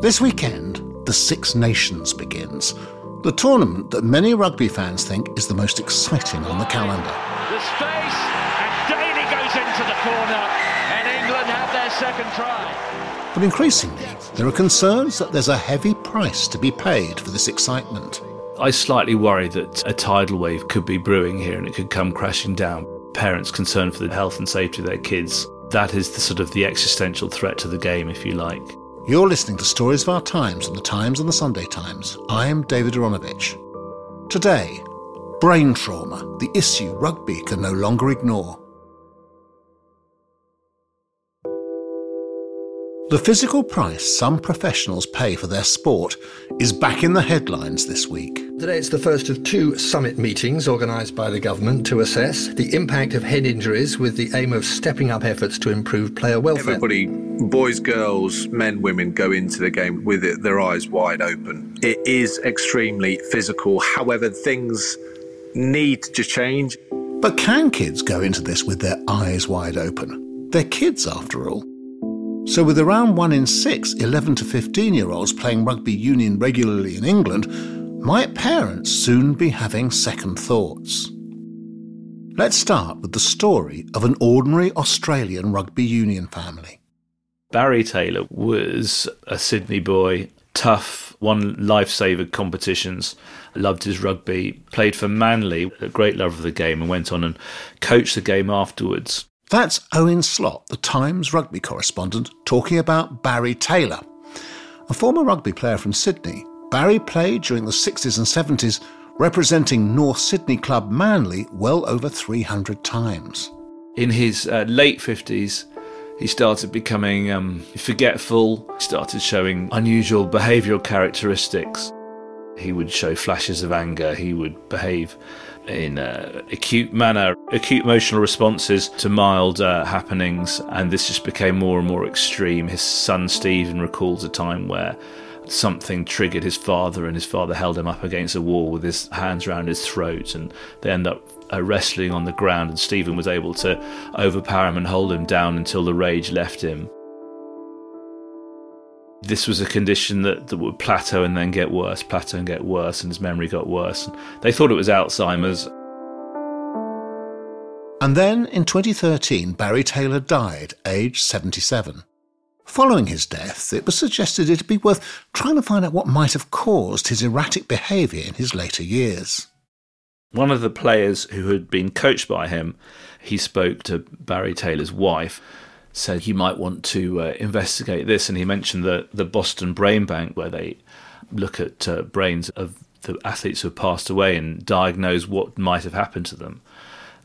This weekend, the Six Nations begins. The tournament that many rugby fans think is the most exciting on the calendar. The space, and Daly goes into the corner, and England have their second try. But increasingly, there are concerns that there's a heavy price to be paid for this excitement. I slightly worry that a tidal wave could be brewing here and it could come crashing down. Parents concerned for the health and safety of their kids. That is the sort of the existential threat to the game, if you like. You're listening to Stories of Our Times on the Times and the Sunday Times. I'm David Aaronovitch. Today, brain trauma, the issue rugby can no longer ignore. The physical price some professionals pay for their sport is back in the headlines this week. Today it's the first of two summit meetings organised by the government to assess the impact of head injuries with the aim of stepping up efforts to improve player welfare. Everybody, boys, girls, men, women, go into the game with it, their eyes wide open. It is extremely physical. However, things need to change. But can kids go into this with their eyes wide open? They're kids after all. So, with around one in six 11 to 15 year olds playing rugby union regularly in England, might parents soon be having second thoughts? Let's start with the story of an ordinary Australian rugby union family. Barry Taylor was a Sydney boy, tough, won lifesaver competitions, loved his rugby, played for Manly, a great love of the game, and went on and coached the game afterwards. That's Owen Slot, the Times rugby correspondent, talking about Barry Taylor. A former rugby player from Sydney, Barry played during the 60s and 70s, representing North Sydney club Manly well over 300 times. In his uh, late 50s, he started becoming um, forgetful, started showing unusual behavioural characteristics. He would show flashes of anger, he would behave in uh, acute manner, acute emotional responses to mild uh, happenings, and this just became more and more extreme. His son Stephen recalls a time where something triggered his father, and his father held him up against a wall with his hands around his throat, and they end up uh, wrestling on the ground, and Stephen was able to overpower him and hold him down until the rage left him. This was a condition that, that would plateau and then get worse, plateau and get worse, and his memory got worse. And They thought it was Alzheimer's. And then in 2013, Barry Taylor died, aged 77. Following his death, it was suggested it'd be worth trying to find out what might have caused his erratic behaviour in his later years. One of the players who had been coached by him, he spoke to Barry Taylor's wife, said you might want to uh, investigate this, and he mentioned the the Boston Brain Bank where they look at uh, brains of the athletes who have passed away and diagnose what might have happened to them.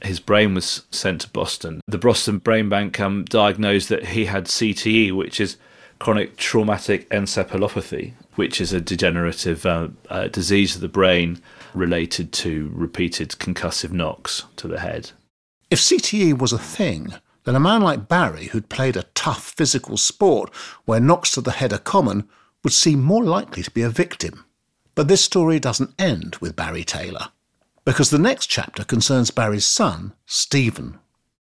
His brain was sent to Boston. The Boston Brain Bank um, diagnosed that he had CTE, which is chronic traumatic encephalopathy, which is a degenerative uh, uh, disease of the brain related to repeated concussive knocks to the head. If CTE was a thing, then a man like Barry, who'd played a tough physical sport where knocks to the head are common, would seem more likely to be a victim. But this story doesn't end with Barry Taylor, because the next chapter concerns Barry's son, Stephen.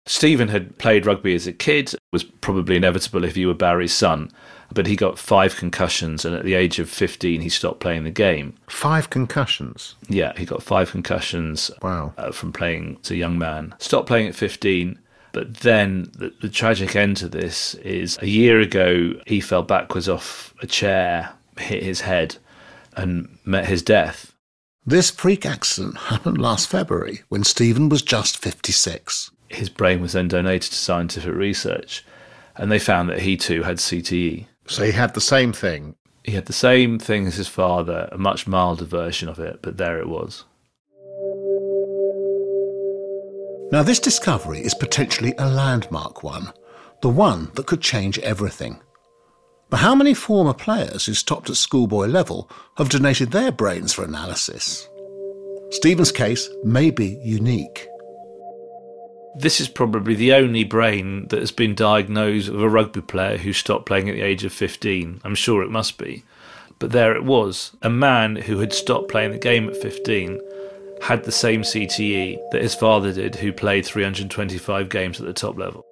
Stephen had played rugby as a kid, was probably inevitable if you were Barry's son, but he got five concussions, and at the age of 15, he stopped playing the game. Five concussions. Yeah, he got five concussions Wow. uh, from playing as a young man. Stopped playing at 15. But then the, the tragic end to this is a year ago, he fell backwards off a chair, hit his head, and met his death. This freak accident happened last February when Stephen was just 56. His brain was then donated to scientific research, and they found that he too had CTE. So he had the same thing. He had the same thing as his father, a much milder version of it, but there it was. Now, this discovery is potentially a landmark one, the one that could change everything. But how many former players who stopped at schoolboy level have donated their brains for analysis? Stephen's case may be unique. This is probably the only brain that has been diagnosed of a rugby player who stopped playing at the age of 15. I'm sure it must be. But there it was. A man who had stopped playing the game at 15 had the same CTE that his father did, who played 325 games at the top level.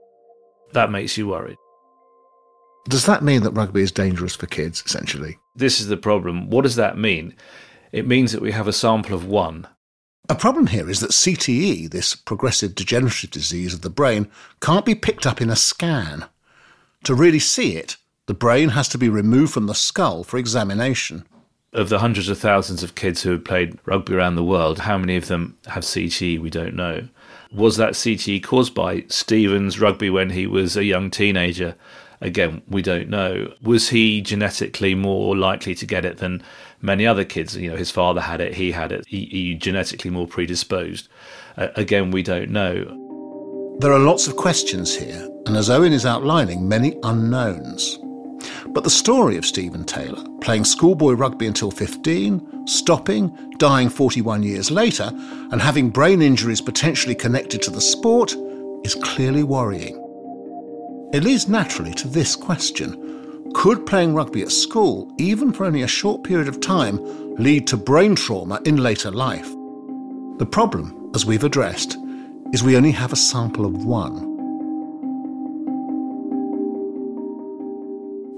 That makes you worried. Does that mean that rugby is dangerous for kids, essentially? This is the problem. What does that mean? It means that we have a sample of one. A problem here is that CTE, this progressive degenerative disease of the brain, can't be picked up in a scan. To really see it, the brain has to be removed from the skull for examination. Of the hundreds of thousands of kids who have played rugby around the world, how many of them have CTE? We don't know. Was that CTE caused by Stephen's rugby when he was a young teenager? Again, we don't know. Was he genetically more likely to get it than many other kids? You know, his father had it, he had it. He, he genetically more predisposed. Uh, again, we don't know. There are lots of questions here, and as Owen is outlining, many unknowns. But the story of Stephen Taylor, playing schoolboy rugby until 15, stopping, dying 41 years later, and having brain injuries potentially connected to the sport, is clearly worrying. It leads naturally to this question Could playing rugby at school, even for only a short period of time, lead to brain trauma in later life? The problem, as we've addressed, is we only have a sample of one.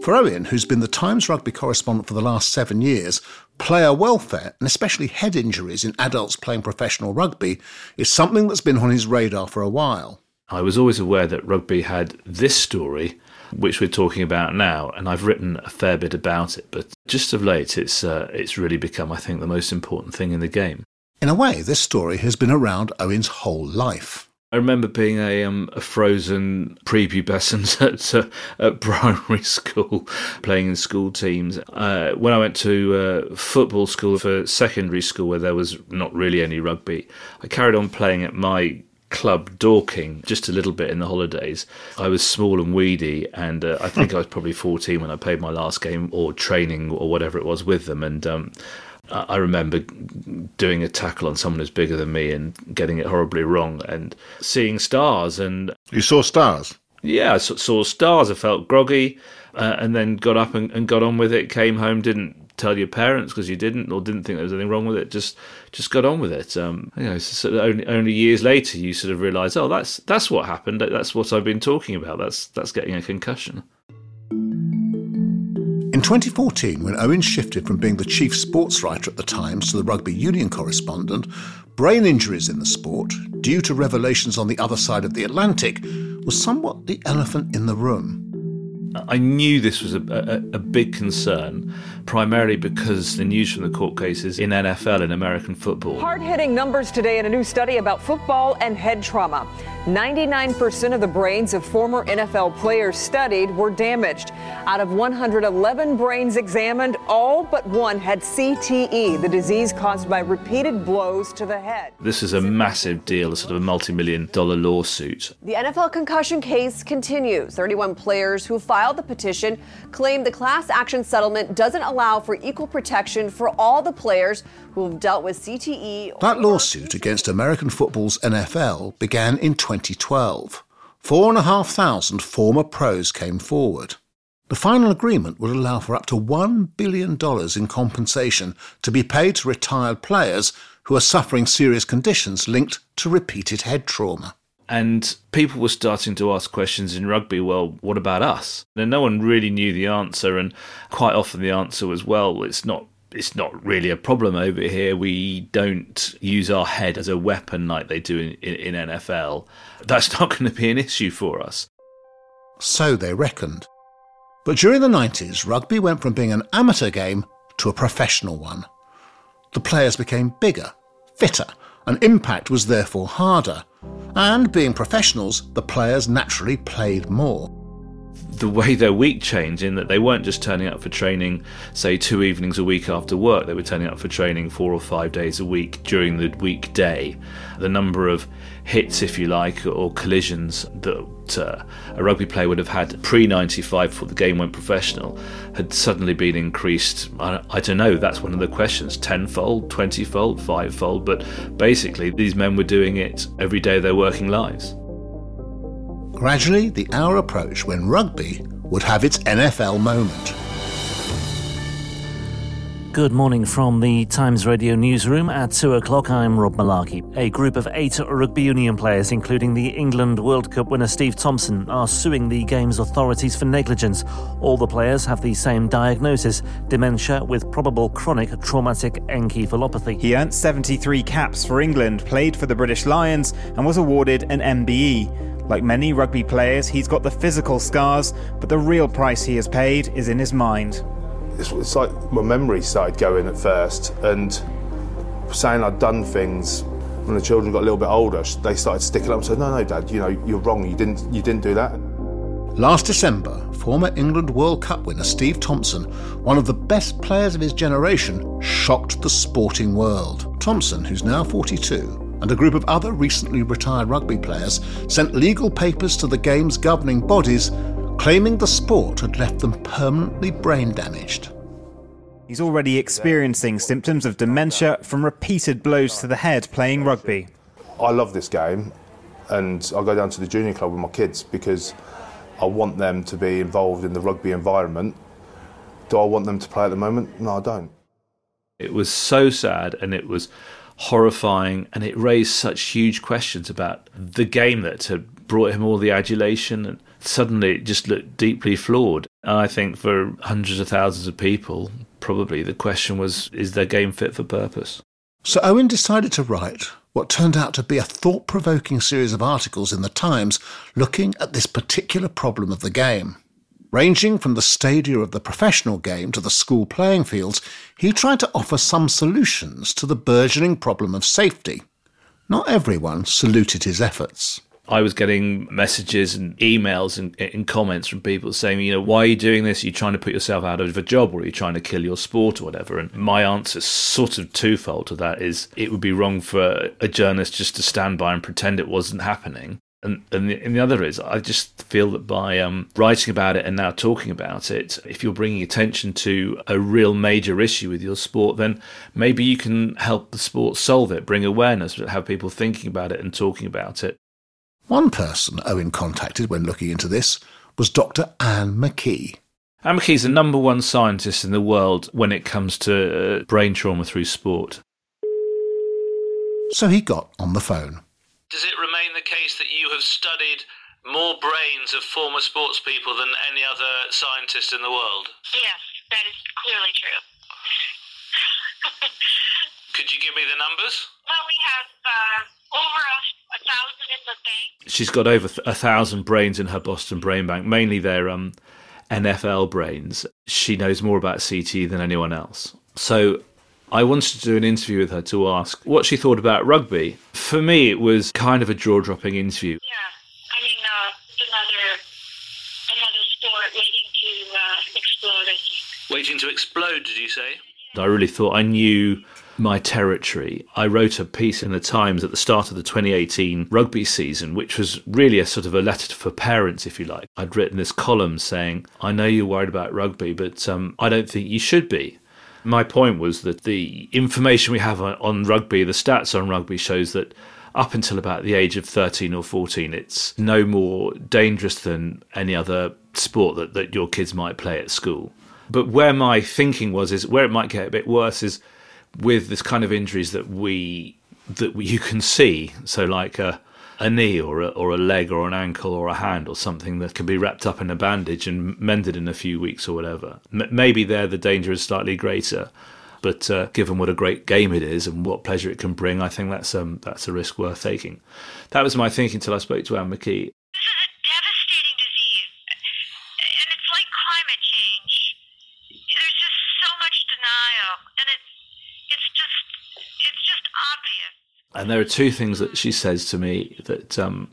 For Owen, who's been the Times rugby correspondent for the last seven years, player welfare, and especially head injuries in adults playing professional rugby, is something that's been on his radar for a while. I was always aware that rugby had this story, which we're talking about now, and I've written a fair bit about it. But just of late, it's uh, it's really become, I think, the most important thing in the game. In a way, this story has been around Owen's whole life. I remember being a, um, a frozen prepubescent at, uh, at primary school, playing in school teams. Uh, when I went to uh, football school for secondary school, where there was not really any rugby, I carried on playing at my club Dorking just a little bit in the holidays. I was small and weedy, and uh, I think I was probably 14 when I played my last game or training or whatever it was with them. And um, I remember doing a tackle on someone who's bigger than me and getting it horribly wrong and seeing stars. And You saw stars? yeah, I saw, saw stars. I felt groggy uh, and then got up and, and got on with it. Came home, didn't tell your parents because you didn't or didn't think there was anything wrong with it. Just just got on with it. Um, you know, so sort of only, only years later you sort of realise, oh, that's that's what happened. That's what I've been talking about. That's that's getting a concussion. In 2014, when Owen shifted from being the chief sports writer at the Times to the rugby union correspondent, brain injuries in the sport, due to revelations on the other side of the Atlantic, was somewhat the elephant in the room. I knew this was a, a, a big concern, primarily because the news from the court cases in NFL and American football. Hard hitting numbers today in a new study about football and head trauma. 99% of the brains of former NFL players studied were damaged. Out of 111 brains examined, all but one had CTE, the disease caused by repeated blows to the head. This is a massive deal, a sort of a multi million dollar lawsuit. The NFL concussion case continues. 31 players who filed the petition claim the class action settlement doesn't allow for equal protection for all the players who have dealt with CTE. That lawsuit against American football's NFL began in 2012. Four and a half thousand former pros came forward. The final agreement would allow for up to $1 billion in compensation to be paid to retired players who are suffering serious conditions linked to repeated head trauma. And people were starting to ask questions in rugby, well, what about us? And no one really knew the answer. And quite often the answer was, well, it's not it's not really a problem over here. We don't use our head as a weapon like they do in, in, in NFL. That's not going to be an issue for us. So they reckoned. But during the 90s, rugby went from being an amateur game to a professional one. The players became bigger, fitter, and impact was therefore harder. And being professionals, the players naturally played more the way their week changed in that they weren't just turning up for training, say, two evenings a week after work. They were turning up for training four or five days a week during the weekday. The number of hits, if you like, or collisions that uh, a rugby player would have had pre 95 before the game went professional had suddenly been increased. I, I don't know, that's one of the questions tenfold, twentyfold, fivefold. But basically, these men were doing it every day of their working lives. Gradually, the hour approached when rugby would have its NFL moment. Good morning from the Times Radio newsroom. At 2 o'clock, I'm Rob Malarkey. A group of eight rugby union players, including the England World Cup winner Steve Thompson, are suing the game's authorities for negligence. All the players have the same diagnosis dementia with probable chronic traumatic encephalopathy. He earned 73 caps for England, played for the British Lions, and was awarded an MBE. Like many rugby players, he's got the physical scars, but the real price he has paid is in his mind. It's, it's like my memory started going at first, and saying I'd done things when the children got a little bit older, they started sticking up and said, "No, no, Dad, you know you're wrong. You didn't, you didn't do that." Last December, former England World Cup winner Steve Thompson, one of the best players of his generation, shocked the sporting world. Thompson, who's now 42, and a group of other recently retired rugby players sent legal papers to the game's governing bodies claiming the sport had left them permanently brain damaged. He's already experiencing symptoms of dementia from repeated blows to the head playing rugby. I love this game and I go down to the junior club with my kids because I want them to be involved in the rugby environment. Do I want them to play at the moment? No, I don't. It was so sad and it was horrifying, and it raised such huge questions about the game that had brought him all the adulation, and suddenly it just looked deeply flawed. And I think for hundreds of thousands of people, probably the question was is their game fit for purpose? So Owen decided to write what turned out to be a thought provoking series of articles in the Times looking at this particular problem of the game. Ranging from the stadia of the professional game to the school playing fields, he tried to offer some solutions to the burgeoning problem of safety. Not everyone saluted his efforts. I was getting messages and emails and, and, comments from people saying, you know, why are you doing this? Are you trying to put yourself out of a job or are you trying to kill your sport or whatever? And my answer, sort of twofold to that, is it would be wrong for a journalist just to stand by and pretend it wasn't happening. And, and the, and, the, other is, I just feel that by um, writing about it and now talking about it, if you're bringing attention to a real major issue with your sport, then maybe you can help the sport solve it, bring awareness, have people thinking about it and talking about it. One person Owen contacted when looking into this was Dr. Anne McKee. Anne McKee is the number one scientist in the world when it comes to uh, brain trauma through sport. So he got on the phone. Does it remain the case that you have studied more brains of former sports people than any other scientist in the world? Yes, that is clearly true. Could you give me the numbers? Well, we have uh, over a, a, thousand in the bank. She's got over a thousand brains in her Boston Brain Bank, mainly their um, NFL brains. She knows more about CT than anyone else. So I wanted to do an interview with her to ask what she thought about rugby. For me, it was kind of a jaw dropping interview. Yeah, I mean, uh, another, another sport waiting to uh, explode, I think. Waiting to explode, did you say? I really thought I knew my territory. I wrote a piece in the Times at the start of the 2018 rugby season, which was really a sort of a letter for parents, if you like. I'd written this column saying, I know you're worried about rugby, but um, I don't think you should be. My point was that the information we have on, on rugby, the stats on rugby, shows that up until about the age of 13 or 14, it's no more dangerous than any other sport that, that your kids might play at school. But where my thinking was is where it might get a bit worse is with this kind of injuries that we that we, you can see. So like a, a knee or a, or a leg or an ankle or a hand or something that can be wrapped up in a bandage and mended in a few weeks or whatever. M- maybe there the danger is slightly greater. But uh, given what a great game it is and what pleasure it can bring, I think that's um, that's a risk worth taking. That was my thinking till I spoke to Anne McKee. And there are two things that she says to me that, um,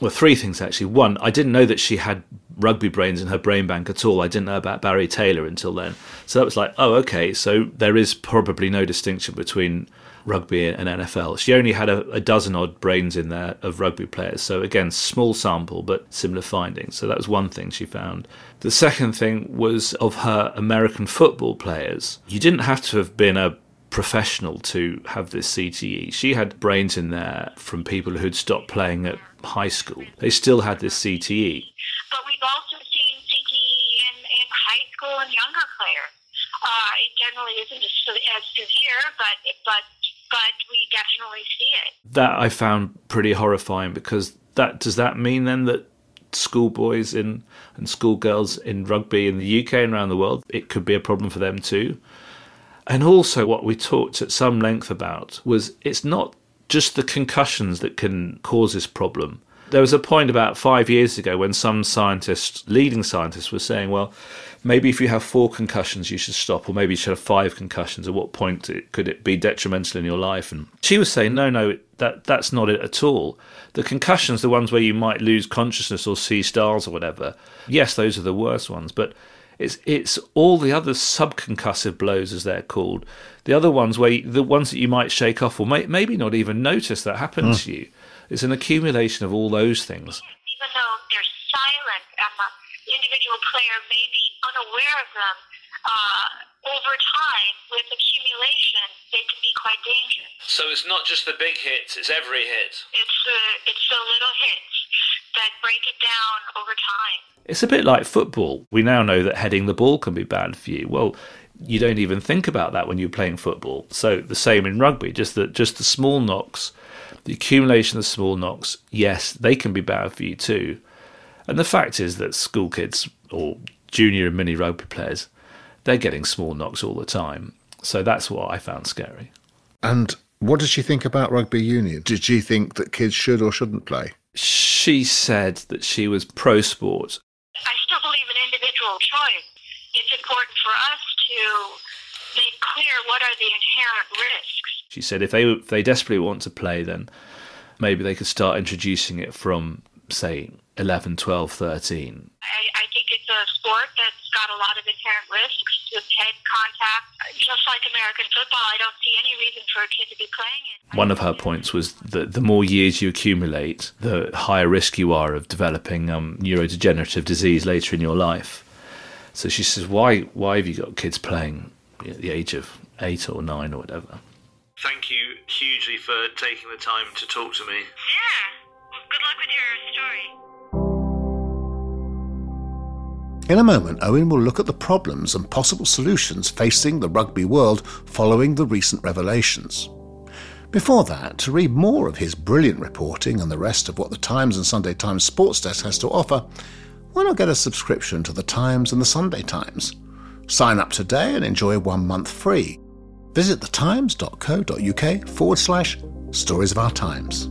well, three things actually. One, I didn't know that she had rugby brains in her brain bank at all. I didn't know about Barry Taylor until then. So that was like, oh, okay. So there is probably no distinction between rugby and NFL. She only had a, a, dozen odd brains in there of rugby players. So again, small sample, but similar findings. So that was one thing she found. The second thing was of her American football players. You didn't have to have been a professional to have this CTE. She had brains in there from people who'd stopped playing at high school. They still had this CTE. But we've also seen CTE in, in high school and younger players. Uh, it generally isn't as severe, but but but we definitely see it. That I found pretty horrifying because that does that mean then that schoolboys in and schoolgirls in rugby in the UK and around the world it could be a problem for them too and also, what we talked at some length about was it's not just the concussions that can cause this problem. There was a point about five years ago when some scientists, leading scientists, were saying, well, maybe if you have four concussions, you should stop, or maybe you should have five concussions. At what point could it be detrimental in your life? And she was saying, no, no, that that's not it at all. The concussions, the ones where you might lose consciousness or see stars or whatever, yes, those are the worst ones. But it's it's all the other subconcussive blows, as they're called. The other ones where you, the ones that you might shake off or may, maybe not even notice that happen mm. to you. It's an accumulation of all those things. Even though they're silent and the individual player may be unaware of them, uh, over time, with accumulation, they can be quite dangerous. So it's not just the big hits; it's every hit. It's the it's the little hits that break it down over time. It's a bit like football. We now know that heading the ball can be bad for you. Well, you don't even think about that when you're playing football. So the same in rugby, just that just the small knocks, the accumulation of small knocks, yes, they can be bad for you too. And the fact is that school kids or junior and mini rugby players, they're getting small knocks all the time. So that's what I found scary. And what did she think about rugby union? Did she think that kids should or shouldn't play? She said that she was pro sport. I still believe in individual choice. It's important for us to make clear what are the inherent risks. She said if they if they desperately want to play, then maybe they could start introducing it from say 11, 12, 13. I, I think it's a sport that's got a lot of inherent risks with head contact. Just like American football, I don't see any reason for a kid to be playing it. One of her points was that the more years you accumulate, the higher risk you are of developing um, neurodegenerative disease later in your life. So she says, why, why have you got kids playing at the age of eight or nine or whatever? Thank you hugely for taking the time to talk to me. Yeah. Good luck with your story. In a moment, Owen will look at the problems and possible solutions facing the rugby world following the recent revelations. Before that, to read more of his brilliant reporting and the rest of what the Times and Sunday Times Sports Desk has to offer, why not get a subscription to the Times and the Sunday Times? Sign up today and enjoy one month free. Visit thetimes.co.uk forward slash stories of our times.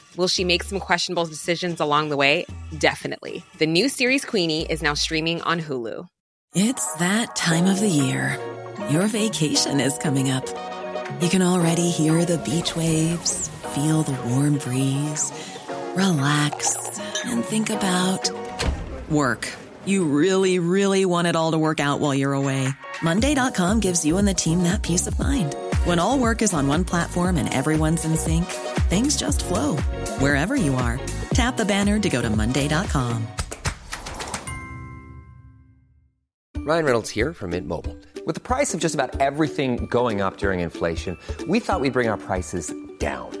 Will she make some questionable decisions along the way? Definitely. The new series Queenie is now streaming on Hulu. It's that time of the year. Your vacation is coming up. You can already hear the beach waves, feel the warm breeze, relax, and think about work. You really, really want it all to work out while you're away. Monday.com gives you and the team that peace of mind. When all work is on one platform and everyone's in sync, things just flow wherever you are. Tap the banner to go to Monday.com. Ryan Reynolds here from Mint Mobile. With the price of just about everything going up during inflation, we thought we'd bring our prices down.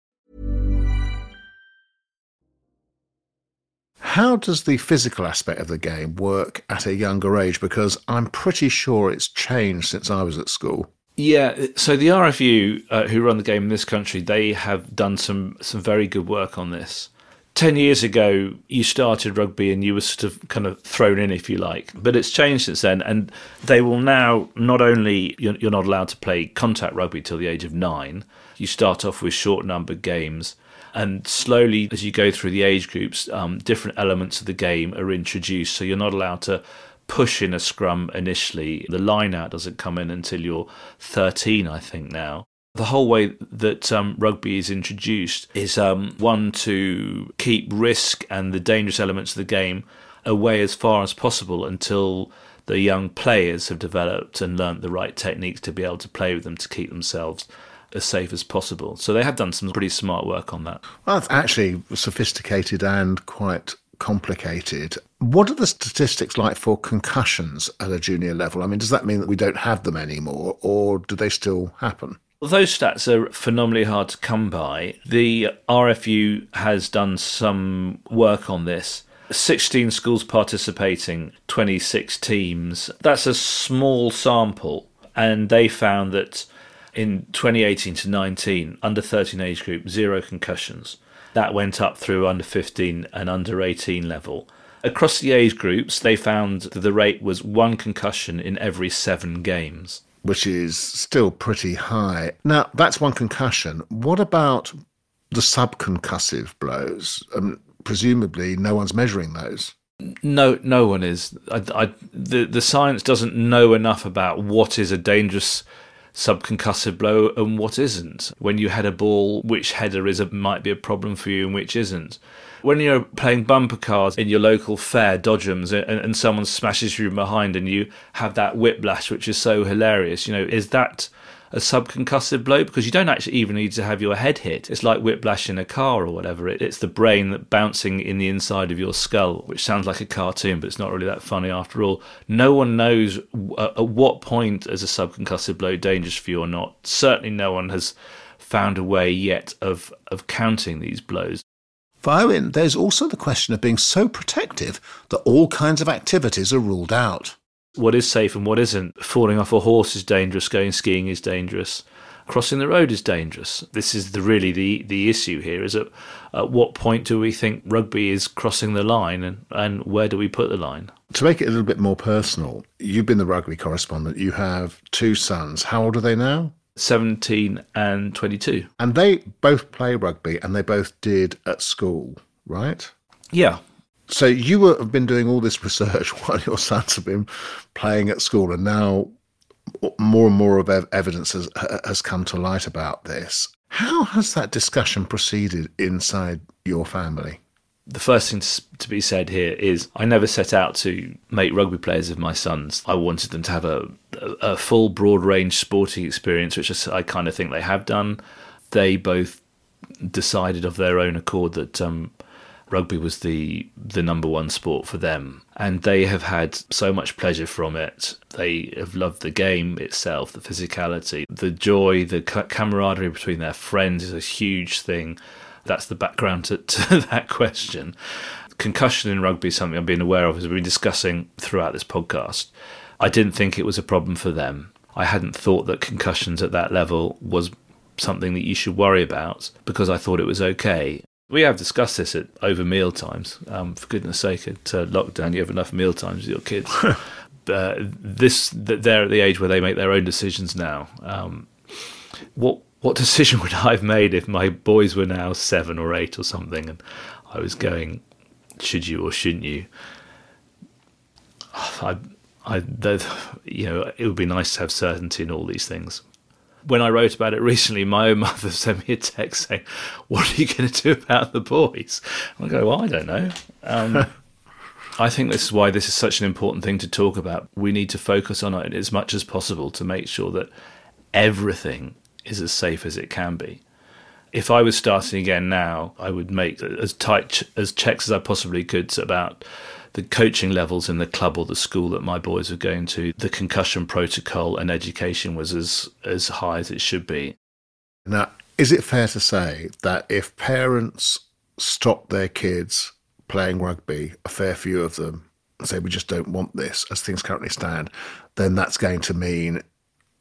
How does the physical aspect of the game work at a younger age? Because I'm pretty sure it's changed since I was at school. Yeah, so the RFU, uh, who run the game in this country, they have done some some very good work on this. Ten years ago, you started rugby and you were sort of kind of thrown in, if you like. But it's changed since then, and they will now not only you're, you're not allowed to play contact rugby till the age of nine. You start off with short numbered games, and slowly, as you go through the age groups, um, different elements of the game are introduced. So you're not allowed to push in a scrum initially. The line out doesn't come in until you're 13, I think, now. The whole way that um, rugby is introduced is um, one to keep risk and the dangerous elements of the game away as far as possible until the young players have developed and learnt the right techniques to be able to play with them to keep themselves as safe as possible. So they have done some pretty smart work on that. Well, it's actually sophisticated and quite complicated. What are the statistics like for concussions at a junior level? I mean, does that mean that we don't have them anymore, or do they still happen? Well, those stats are phenomenally hard to come by. The RFU has done some work on this. 16 schools participating, 26 teams. That's a small sample. And they found that in 2018 to 19, under 13 age group, zero concussions. That went up through under 15 and under 18 level. Across the age groups, they found that the rate was one concussion in every seven games. Which is still pretty high. Now, that's one concussion. What about the subconcussive blows? Um, presumably, no one's measuring those. No, no one is. I, I, the the science doesn't know enough about what is a dangerous subconcussive blow and what isn't. When you head a ball, which header is a, might be a problem for you and which isn't. When you're playing bumper cars in your local fair, Dodgems, and, and someone smashes you behind and you have that whiplash, which is so hilarious, you know, is that a subconcussive blow because you don't actually even need to have your head hit. It's like whiplash in a car or whatever. It, it's the brain that bouncing in the inside of your skull, which sounds like a cartoon, but it's not really that funny after all. No one knows at, uh, at what point is a subconcussive blow dangerous for you or not. Certainly, no one has found a way yet of of counting these blows. For there's also the question of being so protective that all kinds of activities are ruled out what is safe and what isn't. Falling off a horse is dangerous, going skiing is dangerous, crossing the road is dangerous. This is the really the, the issue here is at, at what point do we think rugby is crossing the line and, and where do we put the line? To make it a little bit more personal, you've been the rugby correspondent, you have two sons. How old are they now? 17 and 22. And they both play rugby and they both did at school, right? Yeah, so you have been doing all this research while your sons have been playing at school, and now more and more of evidence has, has come to light about this. How has that discussion proceeded inside your family? The first thing to be said here is I never set out to make rugby players of my sons. I wanted them to have a, a full, broad range sporting experience, which I kind of think they have done. They both decided of their own accord that um, rugby was the the number one sport for them and they have had so much pleasure from it. They have loved the game itself the physicality the joy the camaraderie between their friends is a huge thing. That's the background to, to that question. Concussion in rugby is something i've been aware of as we've been discussing throughout this podcast. I didn't think it was a problem for them. I hadn't thought that concussions at that level was something that you should worry about because I thought it was okay. We have discussed this at over meal times. Um, for goodness sake, at uh, lockdown, you have enough meal times with your kids. uh, this they're at the age where they make their own decisions now. Um, what what decision would I have made if my boys were now seven or eight or something, and I was going, should you or shouldn't you? I, I, you know, it would be nice to have certainty in all these things. When I wrote about it recently, my own mother sent me a text saying, "What are you going to do about the boys?" I go, "Well, I don't know." Um, I think this is why this is such an important thing to talk about. We need to focus on it as much as possible to make sure that everything is as safe as it can be. If I was starting again now, I would make as tight ch- as checks as I possibly could about the coaching levels in the club or the school that my boys were going to. The concussion protocol and education was as as high as it should be. Now, is it fair to say that if parents stop their kids playing rugby, a fair few of them, say we just don't want this as things currently stand, then that's going to mean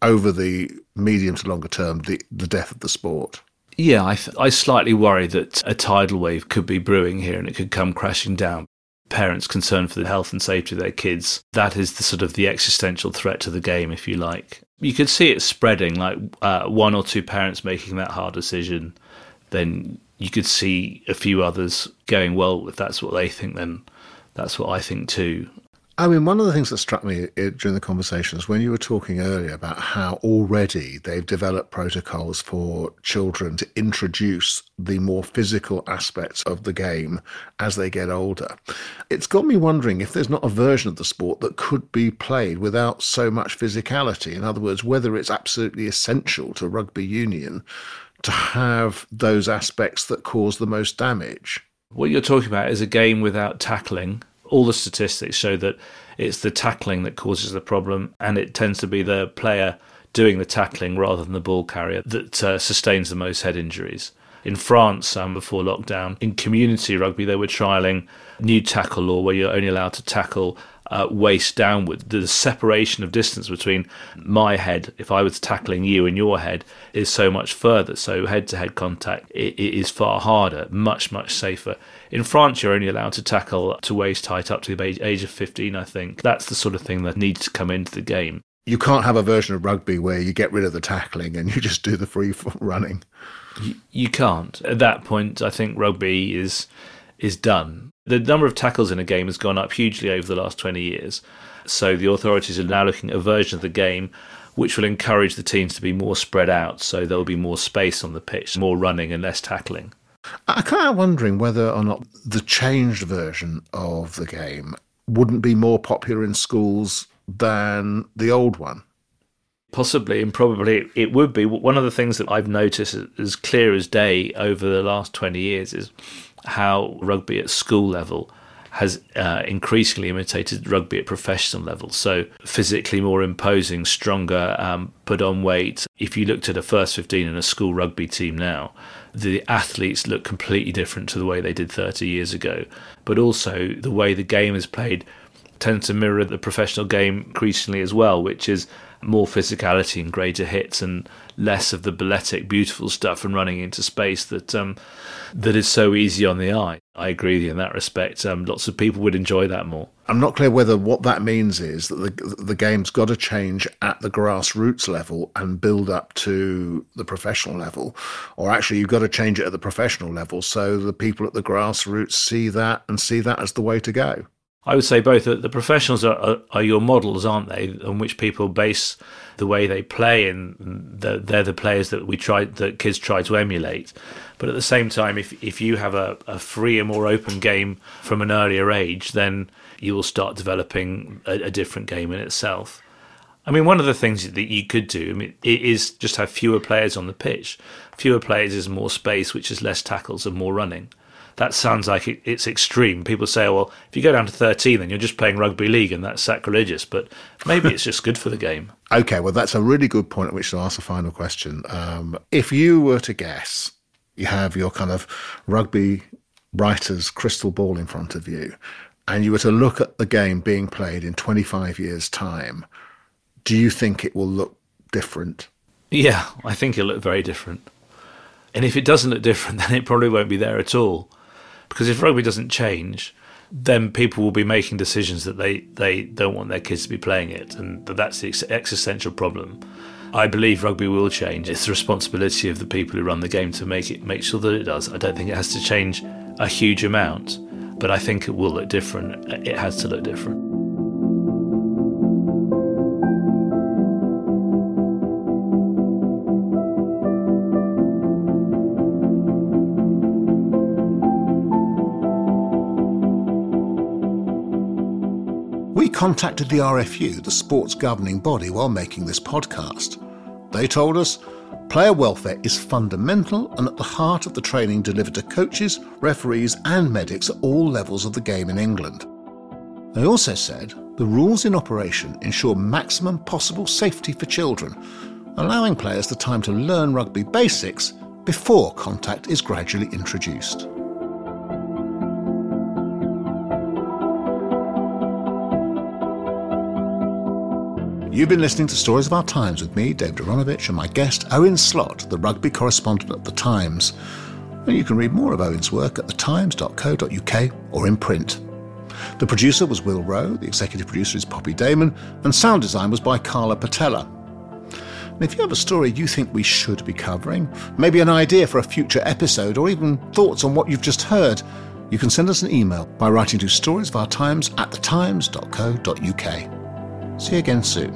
over the medium to longer term the, the death of the sport. Yeah, I, th- I slightly worry that a tidal wave could be brewing here and it could come crashing down. Parents concerned for the health and safety of their kids, that is the sort of the existential threat to the game, if you like. You could see it spreading, like uh, one or two parents making that hard decision, then you could see a few others going, well, if that's what they think, then that's what I think too. I mean, one of the things that struck me eh, during the conversation conversations when you were talking earlier about how already they've developed protocols for children to introduce the more physical aspects of the game as they get older, it's got me wondering if there's not a version of the sport that could be played without so much physicality. In other words, whether it's absolutely essential to rugby union to have those aspects that cause the most damage. What you're talking about is a game without tackling all the statistics show that it's the tackling that causes the problem, and it tends to be the player doing the tackling rather than the ball carrier that uh, sustains the most head injuries. In France, um, before lockdown, in community rugby, they were trialling new tackle law where you're only allowed to tackle uh, waist downward. The separation of distance between my head, if I was tackling you, and your head is so much further. So head to head contact it, it is far harder, much, much safer. In France, you're only allowed to tackle to waist height up to the age of 15, I think. That's the sort of thing that needs to come into the game. You can't have a version of rugby where you get rid of the tackling and you just do the free running. You, you can't. At that point, I think rugby is is done. The number of tackles in a game has gone up hugely over the last 20 years. So the authorities are now looking at a version of the game which will encourage the teams to be more spread out. So there'll be more space on the pitch, more running and less tackling. I'm kind of wondering whether or not the changed version of the game wouldn't be more popular in schools than the old one. Possibly and probably it would be. One of the things that I've noticed as clear as day over the last 20 years is how rugby at school level has uh, increasingly imitated rugby at professional level. So physically more imposing, stronger, um, put on weight. If you looked at a first 15 in a school rugby team now, the athletes look completely different to the way they did 30 years ago. But also the way the game is played tends to mirror the professional game increasingly as well, which is more physicality and greater hits and less of the balletic, beautiful stuff and running into space that um, that is so easy on the eye. I agree with you in that respect. Um, lots of people would enjoy that more. I'm not clear whether what that means is that the the game's got to change at the grassroots level and build up to the professional level, or actually you've got to change it at the professional level so the people at the grassroots see that and see that as the way to go. I would say both. The professionals are, are, are, your models, aren't they? On which people base the way they play, and the, they're the players that we try, that kids try to emulate. But at the same time, if if you have a, a free and more open game from an earlier age, then you will start developing a, a different game in itself. I mean, one of the things that you could do I mean, is just have fewer players on the pitch. Fewer players is more space, which is less tackles and more running that sounds like it, it's extreme. People say, well, if you go down to 13, then you're just playing rugby league and that's sacrilegious. But maybe it's just good for the game. Okay, well, that's a really good point at which to ask a final question. Um, if you were to guess, you have your kind of rugby writer's crystal ball in front of you, and you were to look at the game being played in 25 years' time, do you think it will look different? Yeah, I think it'll look very different. And if it doesn't look different, then it probably won't be there at all. Because if rugby doesn't change, then people will be making decisions that they, they don't want their kids to be playing it, and that's the existential problem. I believe rugby will change. It's the responsibility of the people who run the game to make it make sure that it does. I don't think it has to change a huge amount, but I think it will look different. It has to look different. Contacted the RFU, the sports governing body, while making this podcast. They told us player welfare is fundamental and at the heart of the training delivered to coaches, referees, and medics at all levels of the game in England. They also said the rules in operation ensure maximum possible safety for children, allowing players the time to learn rugby basics before contact is gradually introduced. You've been listening to Stories of Our Times with me, Dave Aaronovitch, and my guest, Owen Slot, the rugby correspondent at The Times. And you can read more of Owen's work at thetimes.co.uk or in print. The producer was Will Rowe, the executive producer is Poppy Damon, and sound design was by Carla Patella. And if you have a story you think we should be covering, maybe an idea for a future episode, or even thoughts on what you've just heard, you can send us an email by writing to Stories of Our Times at thetimes.co.uk. See you again soon.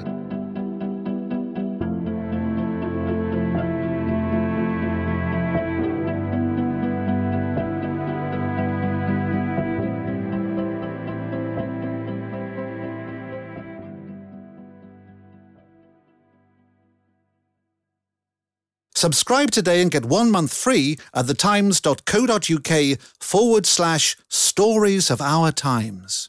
Subscribe today and get one month free at thetimes.co.uk forward slash stories of our times.